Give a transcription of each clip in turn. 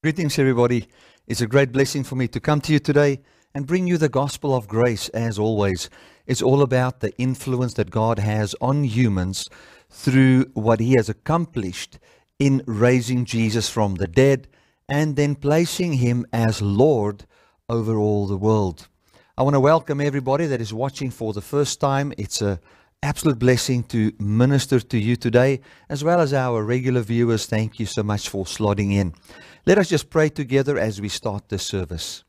Greetings, everybody. It's a great blessing for me to come to you today and bring you the gospel of grace as always. It's all about the influence that God has on humans through what He has accomplished in raising Jesus from the dead and then placing Him as Lord over all the world. I want to welcome everybody that is watching for the first time. It's a absolute blessing to minister to you today, as well as our regular viewers. Thank you so much for slotting in. Let us just pray together as we start this service.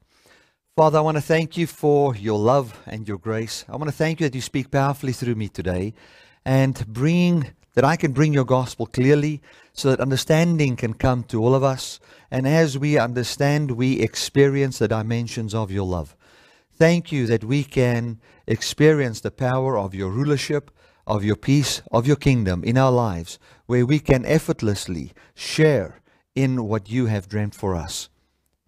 Father, I want to thank you for your love and your grace. I want to thank you that you speak powerfully through me today and bring that I can bring your gospel clearly so that understanding can come to all of us. And as we understand, we experience the dimensions of your love. Thank you that we can experience the power of your rulership, of your peace, of your kingdom in our lives, where we can effortlessly share in what you have dreamt for us.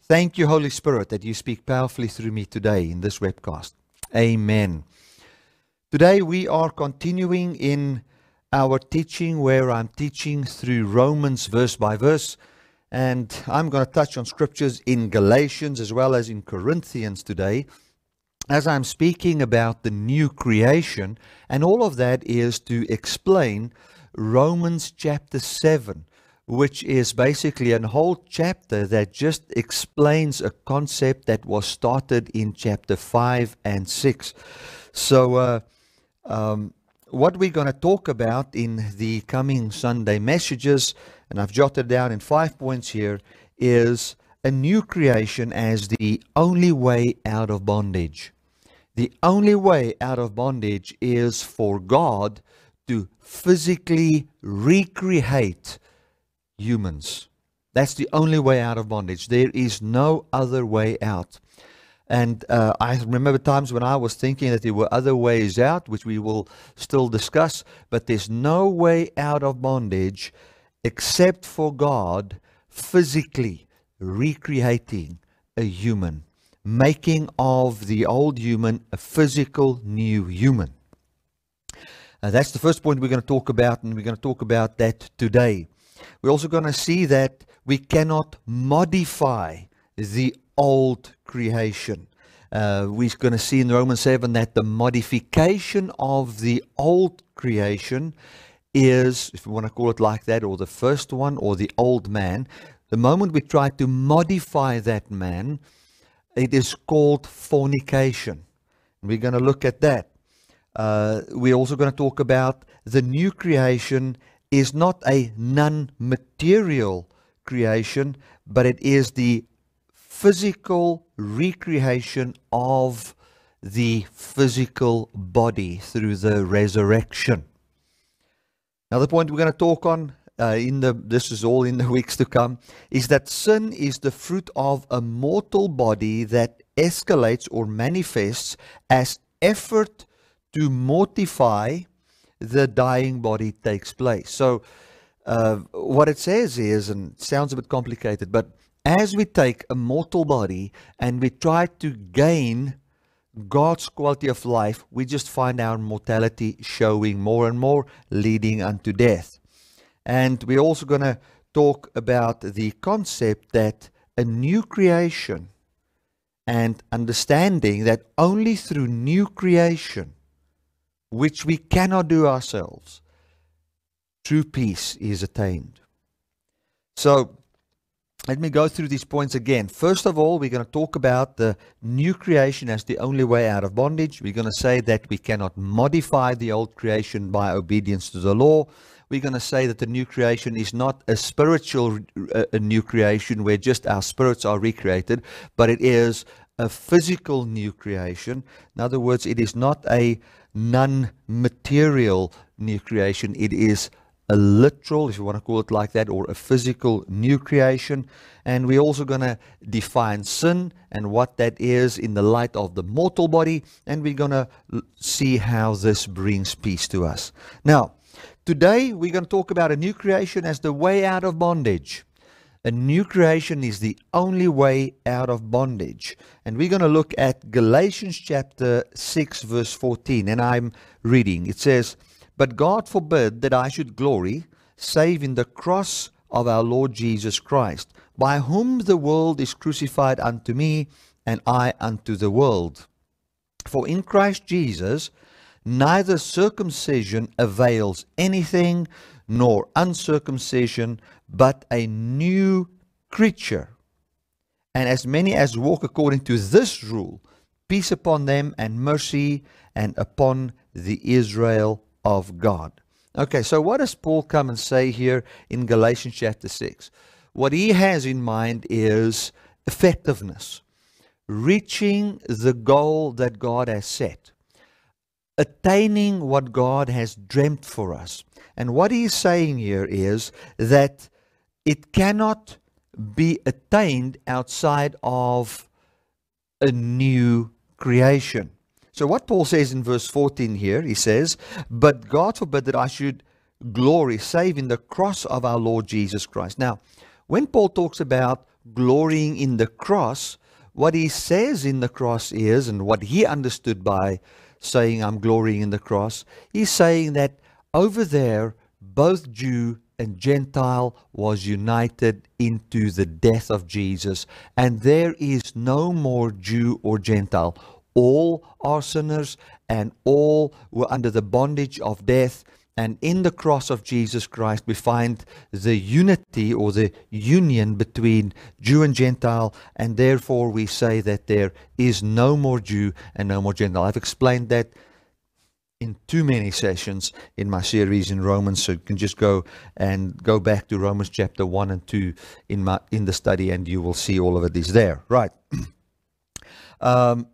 Thank you, Holy Spirit, that you speak powerfully through me today in this webcast. Amen. Today we are continuing in our teaching where I'm teaching through Romans verse by verse. And I'm going to touch on scriptures in Galatians as well as in Corinthians today as I'm speaking about the new creation, and all of that is to explain Romans chapter 7, which is basically a whole chapter that just explains a concept that was started in chapter 5 and 6. So, uh, um, what we're going to talk about in the coming Sunday messages, and I've jotted down in five points here, is a new creation as the only way out of bondage. The only way out of bondage is for God to physically recreate humans. That's the only way out of bondage. There is no other way out. And uh, I remember times when I was thinking that there were other ways out, which we will still discuss, but there's no way out of bondage except for God physically recreating a human making of the old human a physical new human. Uh, that's the first point we're going to talk about, and we're going to talk about that today. We're also going to see that we cannot modify the old creation. Uh, we're going to see in Romans 7 that the modification of the old creation is, if you want to call it like that, or the first one, or the old man. The moment we try to modify that man, it is called fornication. We're going to look at that. Uh, we're also going to talk about the new creation is not a non material creation, but it is the physical recreation of the physical body through the resurrection. Another point we're going to talk on uh, in the this is all in the weeks to come is that sin is the fruit of a mortal body that escalates or manifests as effort to mortify the dying body takes place so uh, what it says is and sounds a bit complicated but as we take a mortal body and we try to gain God's quality of life, we just find our mortality showing more and more, leading unto death. And we're also going to talk about the concept that a new creation and understanding that only through new creation, which we cannot do ourselves, true peace is attained. So, let me go through these points again. First of all, we're going to talk about the new creation as the only way out of bondage. We're going to say that we cannot modify the old creation by obedience to the law we're going to say that the new creation is not a spiritual a new creation where just our spirits are recreated, but it is a physical new creation. In other words, it is not a non material new creation, it is a literal, if you want to call it like that, or a physical new creation. And we're also going to define sin and what that is in the light of the mortal body. And we're going to see how this brings peace to us. Now, Today, we're going to talk about a new creation as the way out of bondage. A new creation is the only way out of bondage. And we're going to look at Galatians chapter 6, verse 14. And I'm reading. It says, But God forbid that I should glory, save in the cross of our Lord Jesus Christ, by whom the world is crucified unto me, and I unto the world. For in Christ Jesus neither circumcision avails anything, nor uncircumcision, but a new creature. And as many as walk according to this rule, peace upon them and mercy and upon the Israel of God. Okay, so what does Paul come and say here in Galatians chapter 6? What he has in mind is effectiveness, reaching the goal that God has set, attaining what God has dreamt for us. And what he's saying here is that it cannot be attained outside of a new creation. So, what Paul says in verse 14 here, he says, But God forbid that I should glory save in the cross of our Lord Jesus Christ. Now, when Paul talks about glorying in the cross, what he says in the cross is, and what he understood by saying, I'm glorying in the cross, he's saying that over there, both Jew and Gentile was united into the death of Jesus, and there is no more Jew or Gentile all are sinners and all were under the bondage of death. And in the cross of Jesus Christ, we find the unity or the union between Jew and Gentile, and therefore we say that there is no more Jew and no more Gentile. I've explained that in too many sessions in my series in Romans, so you can just go and go back to Romans chapter 1 and 2 in, my, in the study, and you will see all of it is there. Right. um,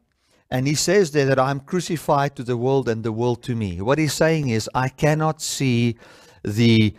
and he says there that I'm crucified to the world and the world to me. What he's saying is, I cannot see the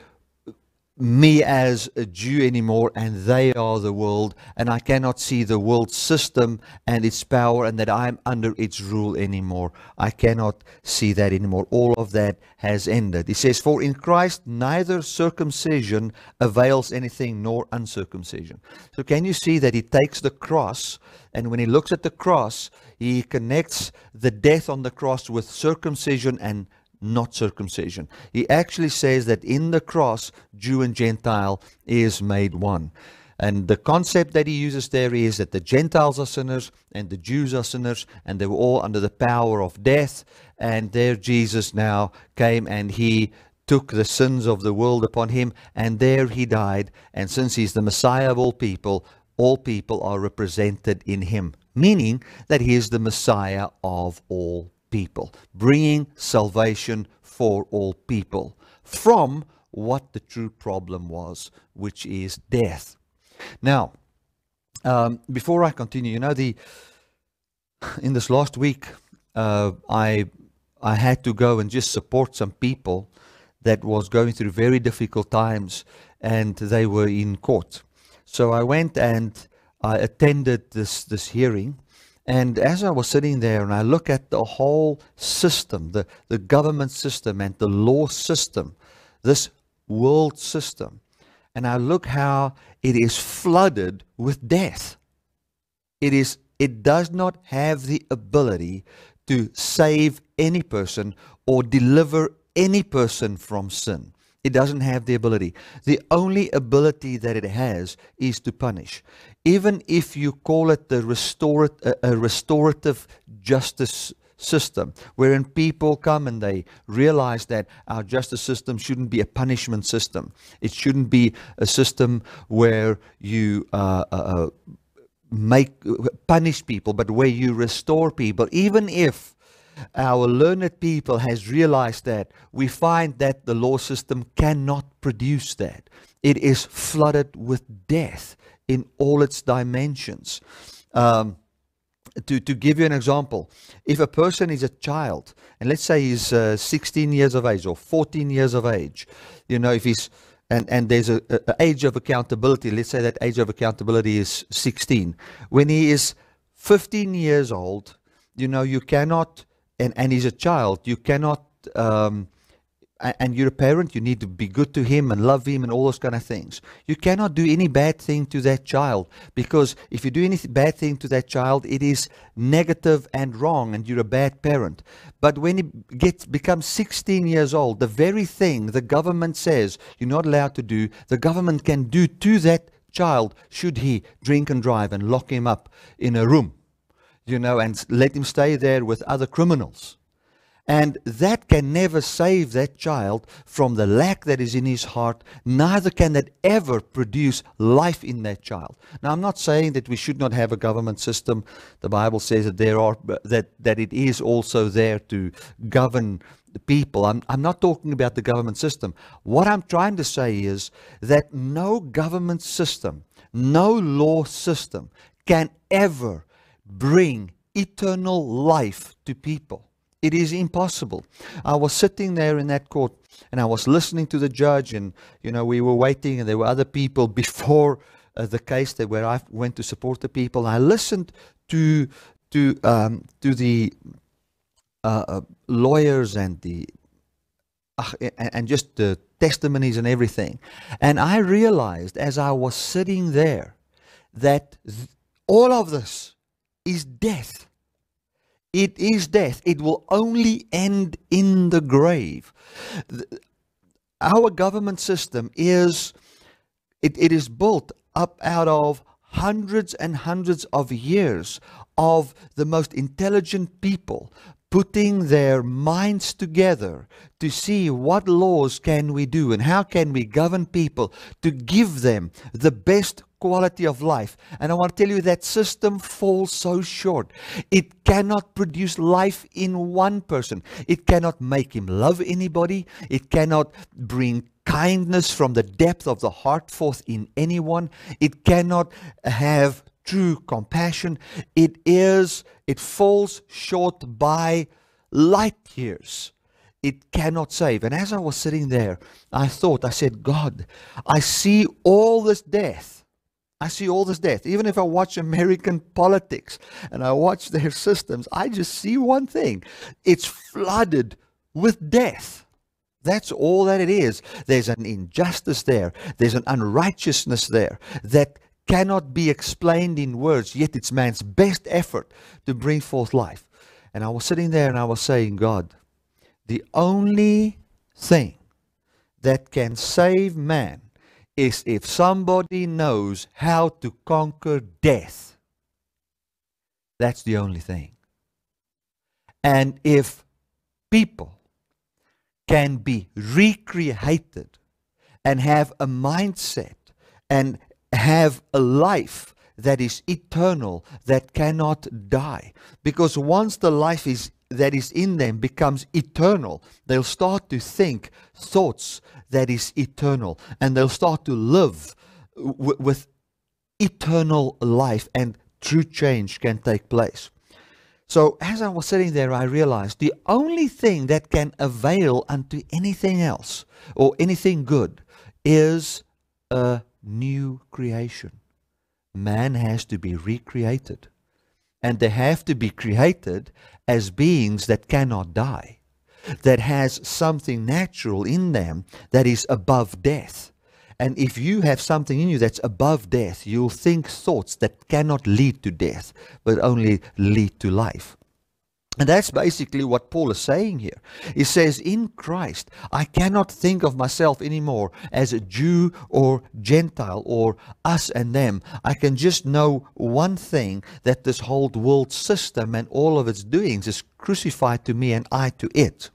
me as a Jew anymore, and they are the world, and I cannot see the world system and its power, and that I'm under its rule anymore. I cannot see that anymore. All of that has ended. He says, For in Christ neither circumcision avails anything nor uncircumcision. So, can you see that he takes the cross, and when he looks at the cross, he connects the death on the cross with circumcision and not circumcision. He actually says that in the cross, Jew and Gentile is made one. And the concept that he uses there is that the Gentiles are sinners and the Jews are sinners, and they were all under the power of death. And there Jesus now came and he took the sins of the world upon him, and there he died. And since he's the Messiah of all people, all people are represented in him, meaning that he is the Messiah of all people, bringing salvation for all people from what the true problem was, which is death. Now, um, before I continue, you know, the in this last week, uh, I I had to go and just support some people that was going through very difficult times, and they were in court. So I went and I attended this this hearing, and as I was sitting there and I look at the whole system, the, the government system and the law system, this world system, and I look how it is flooded with death. It is it does not have the ability to save any person or deliver any person from sin. It doesn't have the ability. The only ability that it has is to punish. Even if you call it the restorative, a restorative justice system, wherein people come and they realize that our justice system shouldn't be a punishment system. It shouldn't be a system where you uh, uh, uh make punish people, but where you restore people, even if our learned people has realized that we find that the law system cannot produce that. It is flooded with death in all its dimensions. Um, to, to give you an example, if a person is a child, and let's say he's uh, 16 years of age or 14 years of age, you know, if he's and, and there's a, a, age of accountability, let's say that age of accountability is 16. When he is 15 years old, you know, you cannot and, and he's a child, you cannot, um, and you're a parent, you need to be good to him and love him and all those kind of things. You cannot do any bad thing to that child because if you do any bad thing to that child, it is negative and wrong and you're a bad parent. But when he gets becomes 16 years old, the very thing the government says you're not allowed to do, the government can do to that child should he drink and drive and lock him up in a room, you know, and let him stay there with other criminals? And that can never save that child from the lack that is in his heart. Neither can that ever produce life in that child. Now, I'm not saying that we should not have a government system. The Bible says that there are that that it is also there to govern the people. I'm, I'm not talking about the government system. What I'm trying to say is that no government system, no law system can ever bring eternal life to people. It is impossible. I was sitting there in that court and I was listening to the judge, and you know, we were waiting, and there were other people before uh, the case that where I went to support the people. I listened to to um, to the uh, uh, lawyers and the uh, and just the testimonies and everything, and I realized as I was sitting there that th- all of this is death. It is death. It will only end in the grave. Our government system is it, it is built up out of hundreds and hundreds of years of the most intelligent people putting their minds together to see what laws can we do and how can we govern people to give them the best quality of life. And I want to tell you that system falls so short. It cannot produce life in one person. It cannot make him love anybody. It cannot bring kindness from the depth of the heart forth in anyone. It cannot have true compassion. It is, it falls short by light years it cannot save. And as I was sitting there, I thought, I said, God, I see all this death. I see all this death. Even if I watch American politics and I watch their systems, I just see one thing it's flooded with death. That's all that it is. There's an injustice there, there's an unrighteousness there that cannot be explained in words, yet it's man's best effort to bring forth life. And I was sitting there and I was saying, God, the only thing that can save man is if somebody knows how to conquer death. That's the only thing. And if people can be recreated and have a mindset and have a life that is eternal, that cannot die. Because once the life is that is in them becomes eternal, they'll start to think thoughts that is eternal. And they'll start to live w- with eternal life, and true change can take place. So, as I was sitting there, I realized the only thing that can avail unto anything else or anything good is a new creation. Man has to be recreated, and they have to be created as beings that cannot die that has something natural in them that is above death. And if you have something in you that's above death, you'll think thoughts that cannot lead to death, but only lead to life. And that's basically what Paul is saying here. He says, In Christ, I cannot think of myself anymore as a Jew or Gentile or us and them. I can just know one thing that this whole world system and all of its doings is crucified to me and I to it.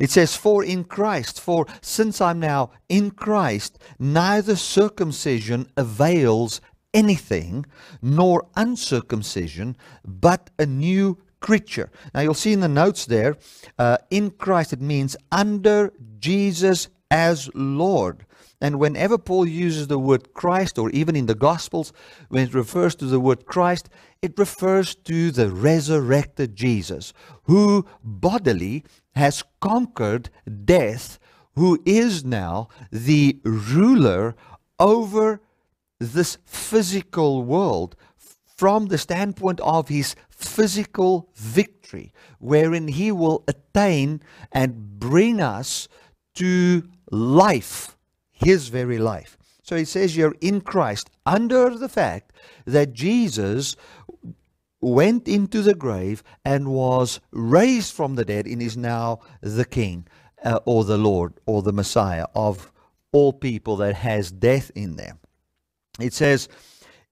It says, For in Christ, for since I'm now in Christ, neither circumcision avails anything, nor uncircumcision, but a new creature. Now you'll see in the notes there, uh, in Christ, it means under Jesus as Lord. And whenever Paul uses the word Christ, or even in the Gospels, when it refers to the word Christ, it refers to the resurrected Jesus, who bodily has conquered death, who is now the ruler over this physical world from the standpoint of his physical victory, wherein he will attain and bring us to life, his very life. So he says you're in Christ under the fact that Jesus went into the grave and was raised from the dead and is now the king uh, or the lord or the messiah of all people that has death in them It says,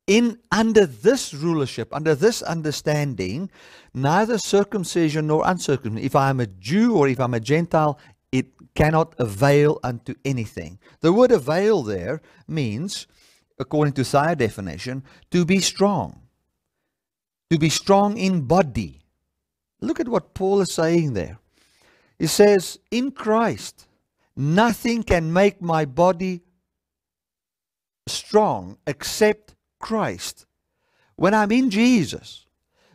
in under this rulership, under this understanding, neither circumcision nor uncircumcision, if I am a Jew or if I'm a Gentile, it cannot avail unto anything. The word avail there means, according to Thayer definition, to be strong. To be strong in body. Look at what Paul is saying there. He says, In Christ, nothing can make my body strong except Christ. When I'm in Jesus,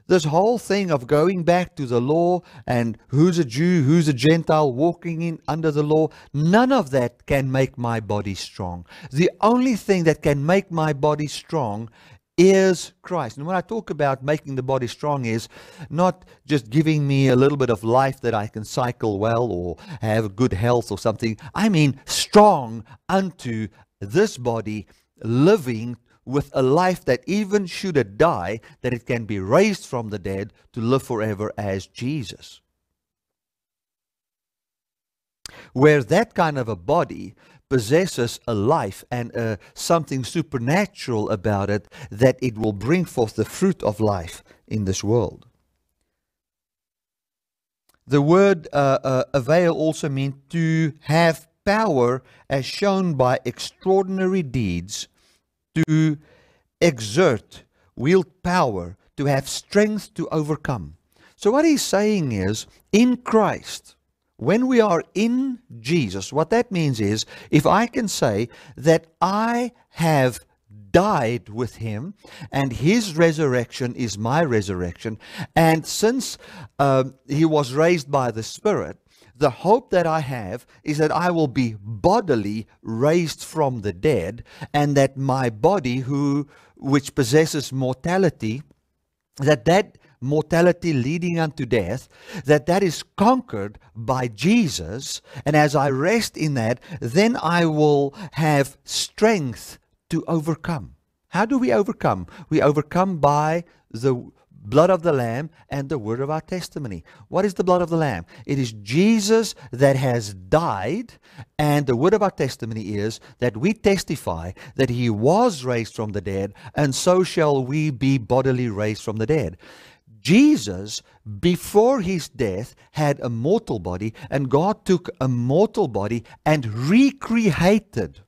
this whole thing of going back to the law and who's a Jew, who's a Gentile, walking in under the law, none of that can make my body strong. The only thing that can make my body strong is Christ. And when I talk about making the body strong is not just giving me a little bit of life that I can cycle well or have good health or something. I mean strong unto this body living with a life that even should it die, that it can be raised from the dead to live forever as Jesus. Where that kind of a body possesses a life and uh, something supernatural about it, that it will bring forth the fruit of life in this world. The word uh, uh, avail also means to have power as shown by extraordinary deeds to exert, wield power, to have strength to overcome. So, what he's saying is, in Christ, when we are in Jesus, what that means is, if I can say that I have died with him and his resurrection is my resurrection, and since um, he was raised by the Spirit, the hope that I have is that I will be bodily raised from the dead, and that my body, who which possesses mortality, that that mortality leading unto death, that that is conquered by Jesus, and as I rest in that, then I will have strength to overcome. How do we overcome? We overcome by the blood of the Lamb and the word of our testimony. What is the blood of the Lamb? It is Jesus that has died, and the word of our testimony is that we testify that he was raised from the dead, and so shall we be bodily raised from the dead. Jesus, before his death, had a mortal body, and God took a mortal body and recreated.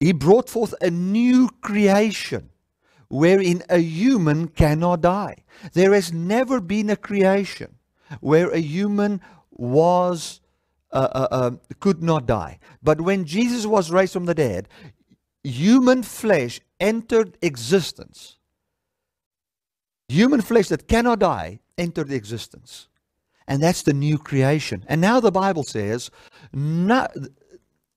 He brought forth a new creation wherein a human cannot die. There has never been a creation where a human was uh, uh, uh, could not die. But when Jesus was raised from the dead, human flesh entered existence. Human flesh that cannot die entered existence. And that's the new creation. And now the Bible says not,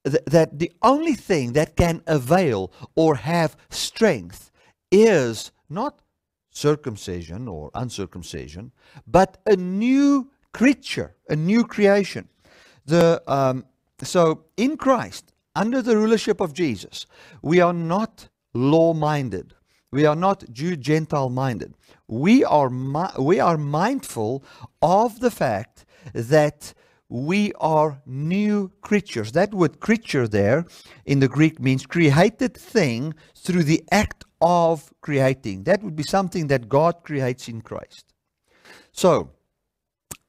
th- that the only thing that can avail or have strength is not circumcision or uncircumcision, but a new creature, a new creation. The, um, so in Christ, under the rulership of Jesus, we are not law minded. We are not Jew Gentile minded. We are, mi- we are mindful of the fact that we are new creatures. That word creature there in the Greek means created thing through the act of creating. That would be something that God creates in Christ. So,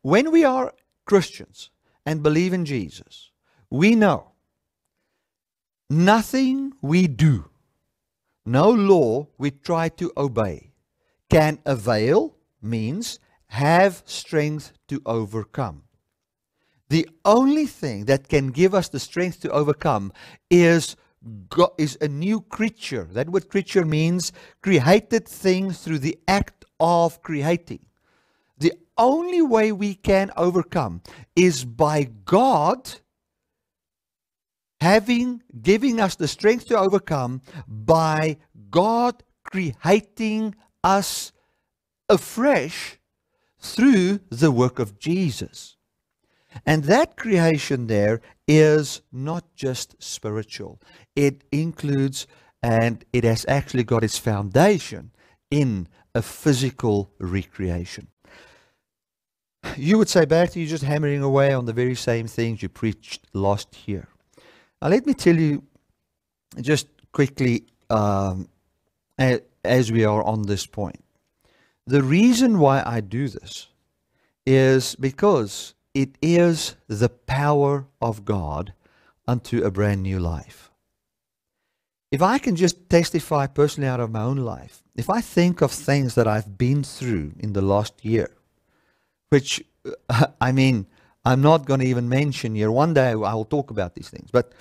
when we are Christians and believe in Jesus, we know nothing we do, no law we try to obey, can avail, means have strength to overcome. The only thing that can give us the strength to overcome is God is a new creature. That word creature means created thing through the act of creating. The only way we can overcome is by God having giving us the strength to overcome by God creating us afresh through the work of Jesus. And that creation there is not just spiritual, it includes and it has actually got its foundation in a physical recreation. You would say, Bert, you're just hammering away on the very same things you preached last year. Now, let me tell you just quickly um, as we are on this point. The reason why I do this is because it is the power of God unto a brand new life. If I can just testify personally out of my own life, if I think of things that I've been through in the last year, which, I mean, I'm not going to even mention here. One day I will talk about these things, but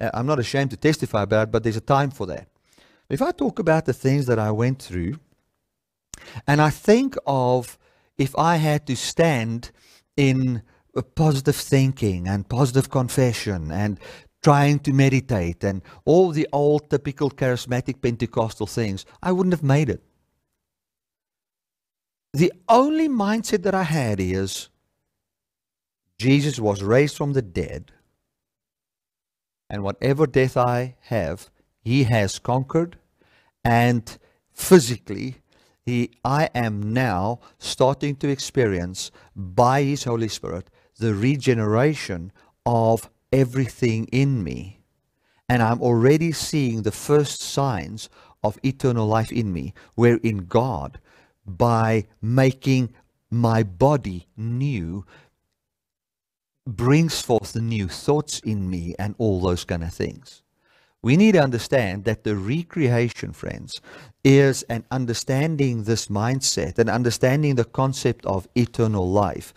uh, I'm not ashamed to testify about it, but there's a time for that. If I talk about the things that I went through, and I think of if I had to stand in positive thinking and positive confession and trying to meditate and all the old typical charismatic Pentecostal things, I wouldn't have made it. The only mindset that I had is Jesus was raised from the dead, and whatever death I have, he has conquered, and physically he, I am now starting to experience by His Holy Spirit the regeneration of everything in me. And I'm already seeing the first signs of eternal life in me, wherein God, by making my body new, brings forth the new thoughts in me and all those kind of things. We need to understand that the recreation, friends, is an understanding this mindset and understanding the concept of eternal life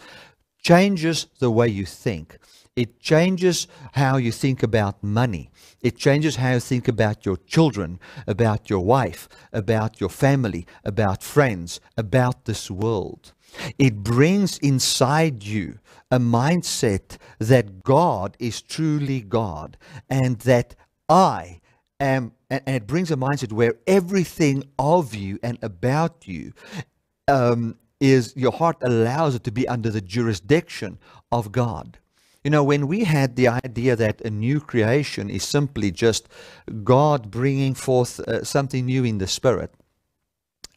changes the way you think. It changes how you think about money. It changes how you think about your children, about your wife, about your family, about friends, about this world. It brings inside you a mindset that God is truly God and that I am, and, it brings a mindset where everything of you and about you um, is your heart allows it to be under the jurisdiction of God. You know, when we had the idea that a new creation is simply just God bringing forth uh, something new in the spirit,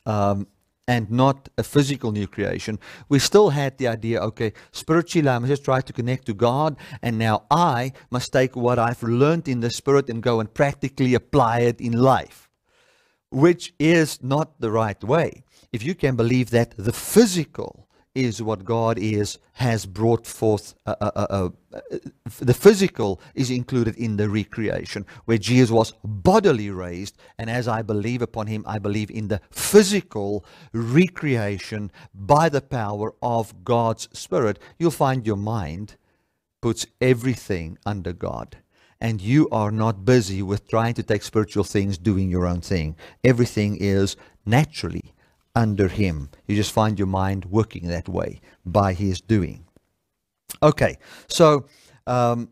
um, and not a physical new creation, we still had the idea okay, spiritually, I must just try to connect to God, and now I must take what I've learned in the Spirit and go and practically apply it in life, which is not the right way. If you can believe that the physical is what God is has brought forth. Uh, uh, uh, uh, the physical is included in the recreation, where Jesus was bodily raised, and as I believe upon Him, I believe in the physical recreation by the power of God's Spirit. You'll find your mind puts everything under God. And you are not busy with trying to take spiritual things, doing your own thing. Everything is naturally under him. You just find your mind working that way by his doing. Okay, so um,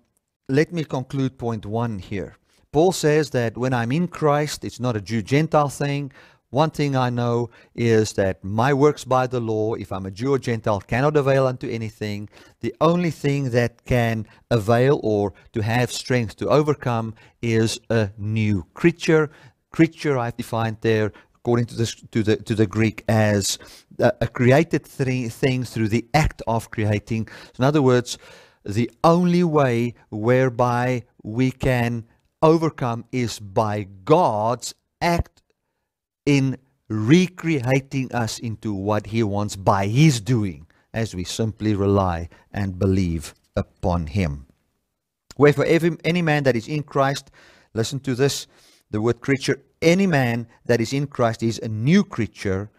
let me conclude point one here. Paul says that when I'm in Christ, it's not a Jew Gentile thing. One thing I know is that my works by the law, if I'm a Jew or Gentile, cannot avail unto anything. The only thing that can avail or to have strength to overcome is a new creature. Creature I've defined there according to, this, to, the, to the Greek, as a, created th- thing through the act of creating. In other words, the only way whereby we can overcome is by God's act in recreating us into what He wants by His doing, as we simply rely and believe upon Him. Wherefore, every, any man that is in Christ, listen to this, the word creature any man that is in Christ is a new creature.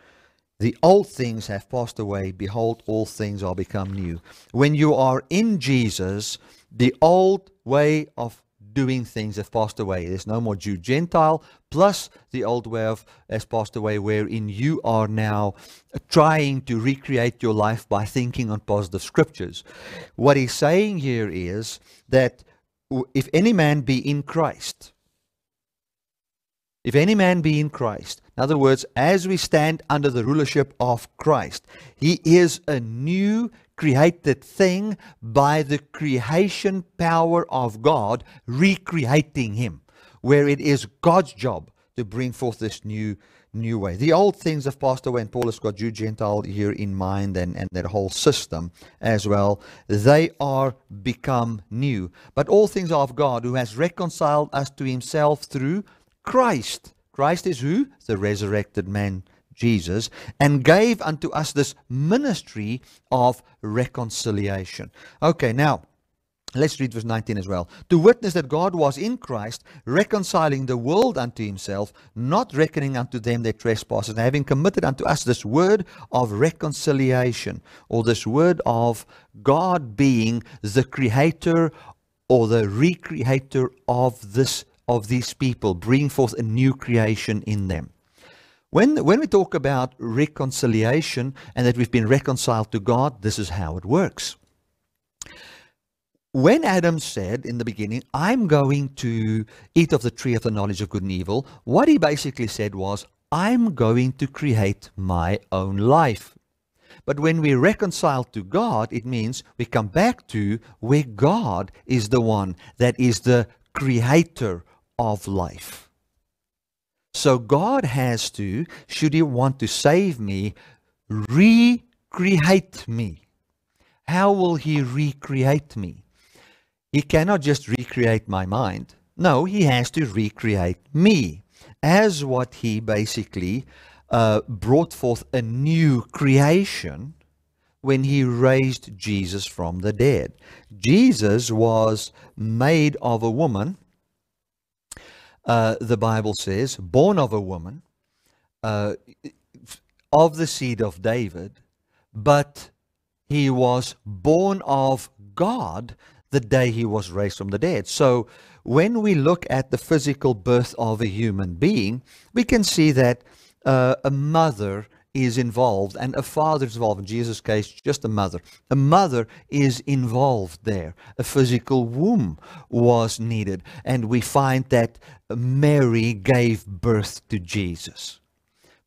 The old things have passed away. Behold, all things are become new. When you are in Jesus, the old way of doing things have passed away. There's no more Jew Gentile, plus the old way of has passed away, wherein you are now trying to recreate your life by thinking on positive scriptures. What he's saying here is that if any man be in Christ, if any man be in Christ, in other words, as we stand under the rulership of Christ, he is a new created thing by the creation power of God recreating him, where it is God's job to bring forth this new new way. The old things have passed away, and Paul has got Jew Gentile here in mind and, and that whole system as well. They are become new. But all things are of God, who has reconciled us to himself through Christ Christ is who? The resurrected man, Jesus, and gave unto us this ministry of reconciliation. Okay, now Let's read verse 19 as well. To witness that God was in Christ, reconciling the world unto himself, not reckoning unto them their trespasses, and having committed unto us this word of reconciliation, or this word of God being the creator or the recreator of this of these people, bring forth a new creation in them. When, when we talk about reconciliation and that we've been reconciled to God, this is how it works when Adam said in the beginning, I'm going to eat of the tree of the knowledge of good and evil, what he basically said was, I'm going to create my own life. But when we reconcile to God, it means we come back to where God is the one that is the creator of life. So God has to, should He want to save me, recreate me. How will He recreate me? He cannot just recreate my mind. No, he has to recreate me as what he basically uh, brought forth a new creation when he raised Jesus from the dead. Jesus was made of a woman, uh, the Bible says, born of a woman, uh, of the seed of David, but he was born of God the day he was raised from the dead. So when we look at the physical birth of a human being, we can see that uh, a mother is involved and a father is involved. In Jesus' case, just a mother. A mother is involved there. A physical womb was needed. And we find that Mary gave birth to Jesus.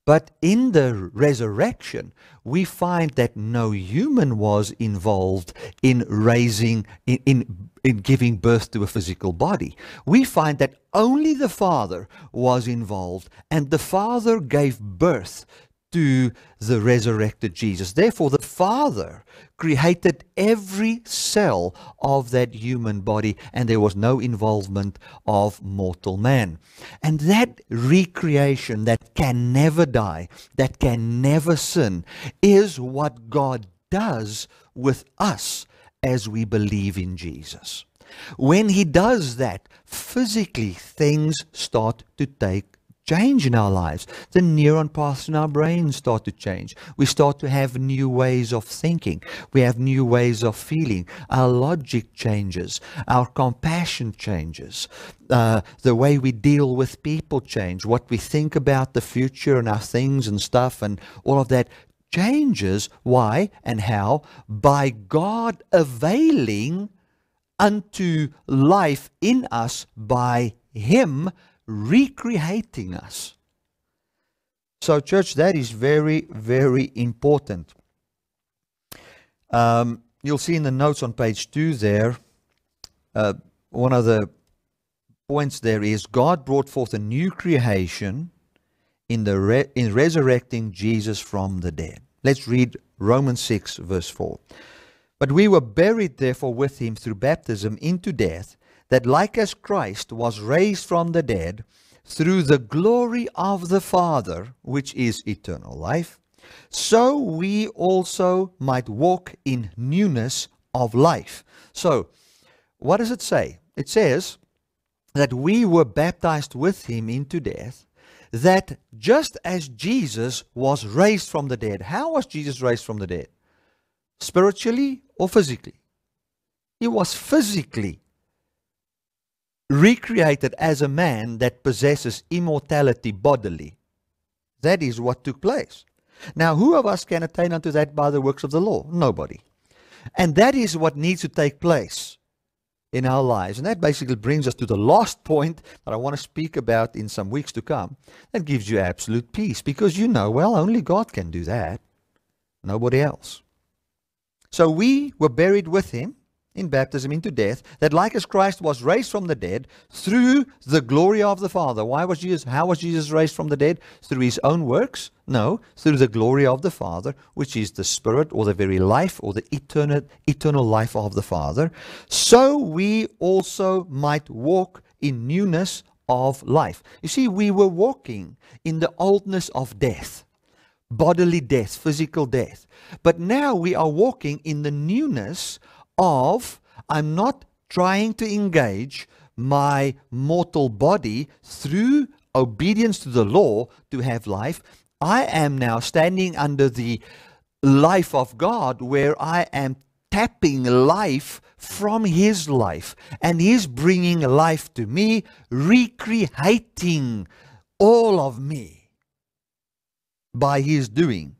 But in the resurrection, we find that no human was involved in raising, in, in, in, giving birth to a physical body. We find that only the Father was involved, and the Father gave birth to the resurrected Jesus. Therefore, the Father created every cell of that human body, and there was no involvement of mortal man. And that recreation that can never die, that can never sin, is what God does with us as we believe in Jesus. When He does that, physically things start to take change in our lives. The neuron paths in our brain start to change. We start to have new ways of thinking. We have new ways of feeling. Our logic changes. Our compassion changes. Uh, the way we deal with people change. What we think about the future and our things and stuff and all of that changes. Why and how? By God availing unto life in us by Him recreating us. So, church, that is very, very important. Um, you'll see in the notes on page two there, uh, one of the points there is God brought forth a new creation in the re- in resurrecting Jesus from the dead. Let's read Romans 6 verse 4. But we were buried therefore with him through baptism into death that like as Christ was raised from the dead through the glory of the Father, which is eternal life, so we also might walk in newness of life. So, what does it say? It says that we were baptized with him into death, that just as Jesus was raised from the dead, how was Jesus raised from the dead? Spiritually or physically? He was physically recreated as a man that possesses immortality bodily. That is what took place. Now, who of us can attain unto that by the works of the law? Nobody. And that is what needs to take place in our lives. And that basically brings us to the last point that I want to speak about in some weeks to come. That gives you absolute peace because you know, well, only God can do that, nobody else. So we were buried with him in baptism into death, that like as Christ was raised from the dead through the glory of the Father. Why was Jesus how was Jesus raised from the dead? Through his own works? No, through the glory of the Father, which is the spirit or the very life or the eternal eternal life of the Father. So we also might walk in newness of life. You see, we were walking in the oldness of death, bodily death, physical death. But now we are walking in the newness of I'm not trying to engage my mortal body through obedience to the law to have life. I am now standing under the life of God where I am tapping life from His life and He's bringing life to me, recreating all of me by His doing.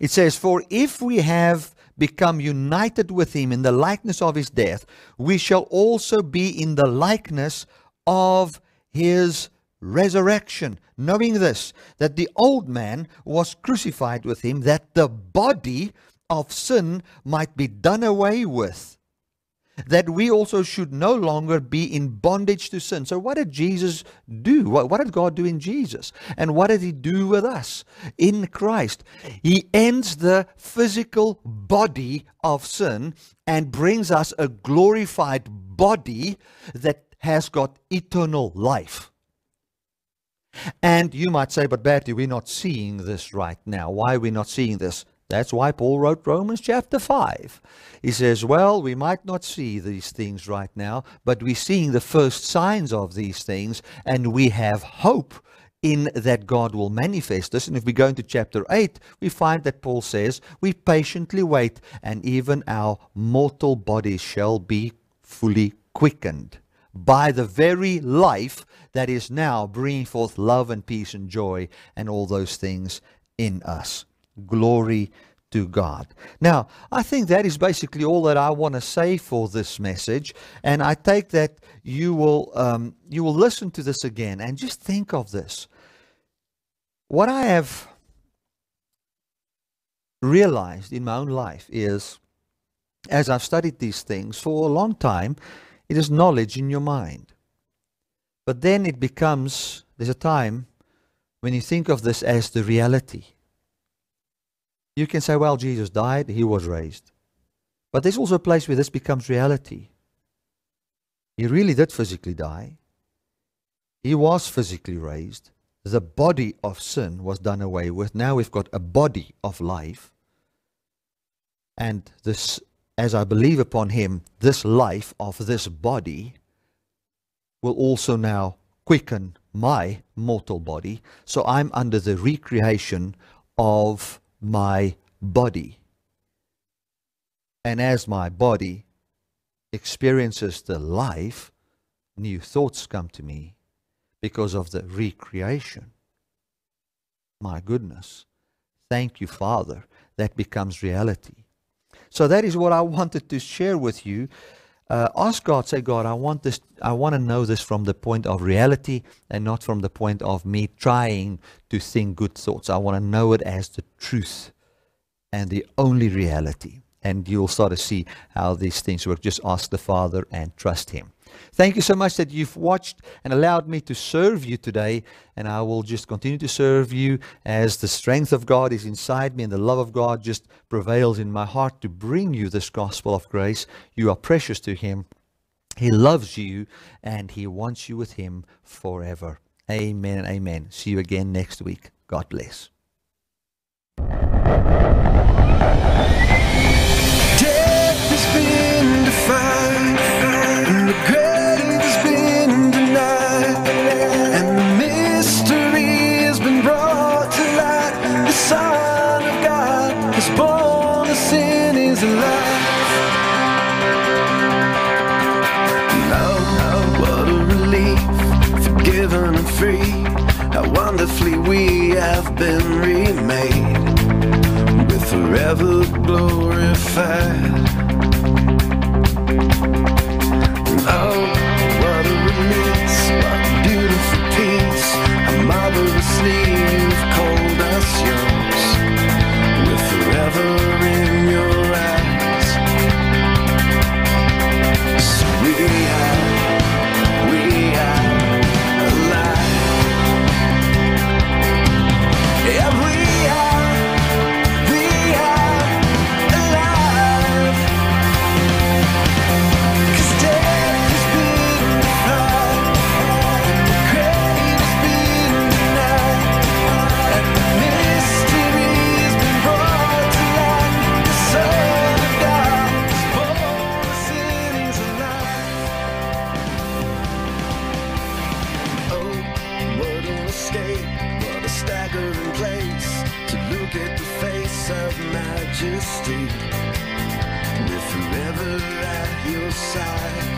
It says, For if we have become united with him in the likeness of his death, we shall also be in the likeness of his resurrection. Knowing this, that the old man was crucified with him, that the body of sin might be done away with that we also should no longer be in bondage to sin. So, what did Jesus do? What, what, did God do in Jesus? And what did He do with us in Christ? He ends the physical body of sin and brings us a glorified body that has got eternal life. And you might say, but Bertie, we're not seeing this right now. Why are we not seeing this? That's why Paul wrote Romans chapter 5. He says, Well, we might not see these things right now, but we're seeing the first signs of these things, and we have hope in that God will manifest this. And if we go into chapter 8, we find that Paul says, We patiently wait, and even our mortal bodies shall be fully quickened by the very life that is now bringing forth love and peace and joy and all those things in us. Glory to God. Now, I think that is basically all that I want to say for this message, and I take that you will um, you will listen to this again and just think of this. What I have realized in my own life is, as I've studied these things for a long time, it is knowledge in your mind. But then it becomes there's a time when you think of this as the reality. You can say, well, Jesus died, he was raised. But there's also a place where this becomes reality. He really did physically die. He was physically raised. The body of sin was done away with. Now we've got a body of life. And this, as I believe upon him, this life of this body will also now quicken my mortal body. So I'm under the recreation of my body. And as my body experiences the life, new thoughts come to me because of the recreation. My goodness. Thank you, Father. That becomes reality. So that is what I wanted to share with you. Uh, ask God, say, God, I want this, I want to know this from the point of reality and not from the point of me trying to think good thoughts. I want to know it as the truth and the only reality. And you'll start to see how these things work. Just ask the Father and trust Him. Thank you so much that you've watched and allowed me to serve you today. And I will just continue to serve you as the strength of God is inside me and the love of God just prevails in my heart to bring you this gospel of grace. You are precious to Him. He loves you and He wants you with Him forever. Amen and amen. See you again next week. God bless. Death has been defined, been denied, and the mystery has been brought to light. The Son of God is born, the sin is alive. Now, what a relief, forgiven and free. How wonderfully we have been remade with forever glorified. Oh, what a release, what beautiful peace. How marvelously you've majesty. We're forever at your side.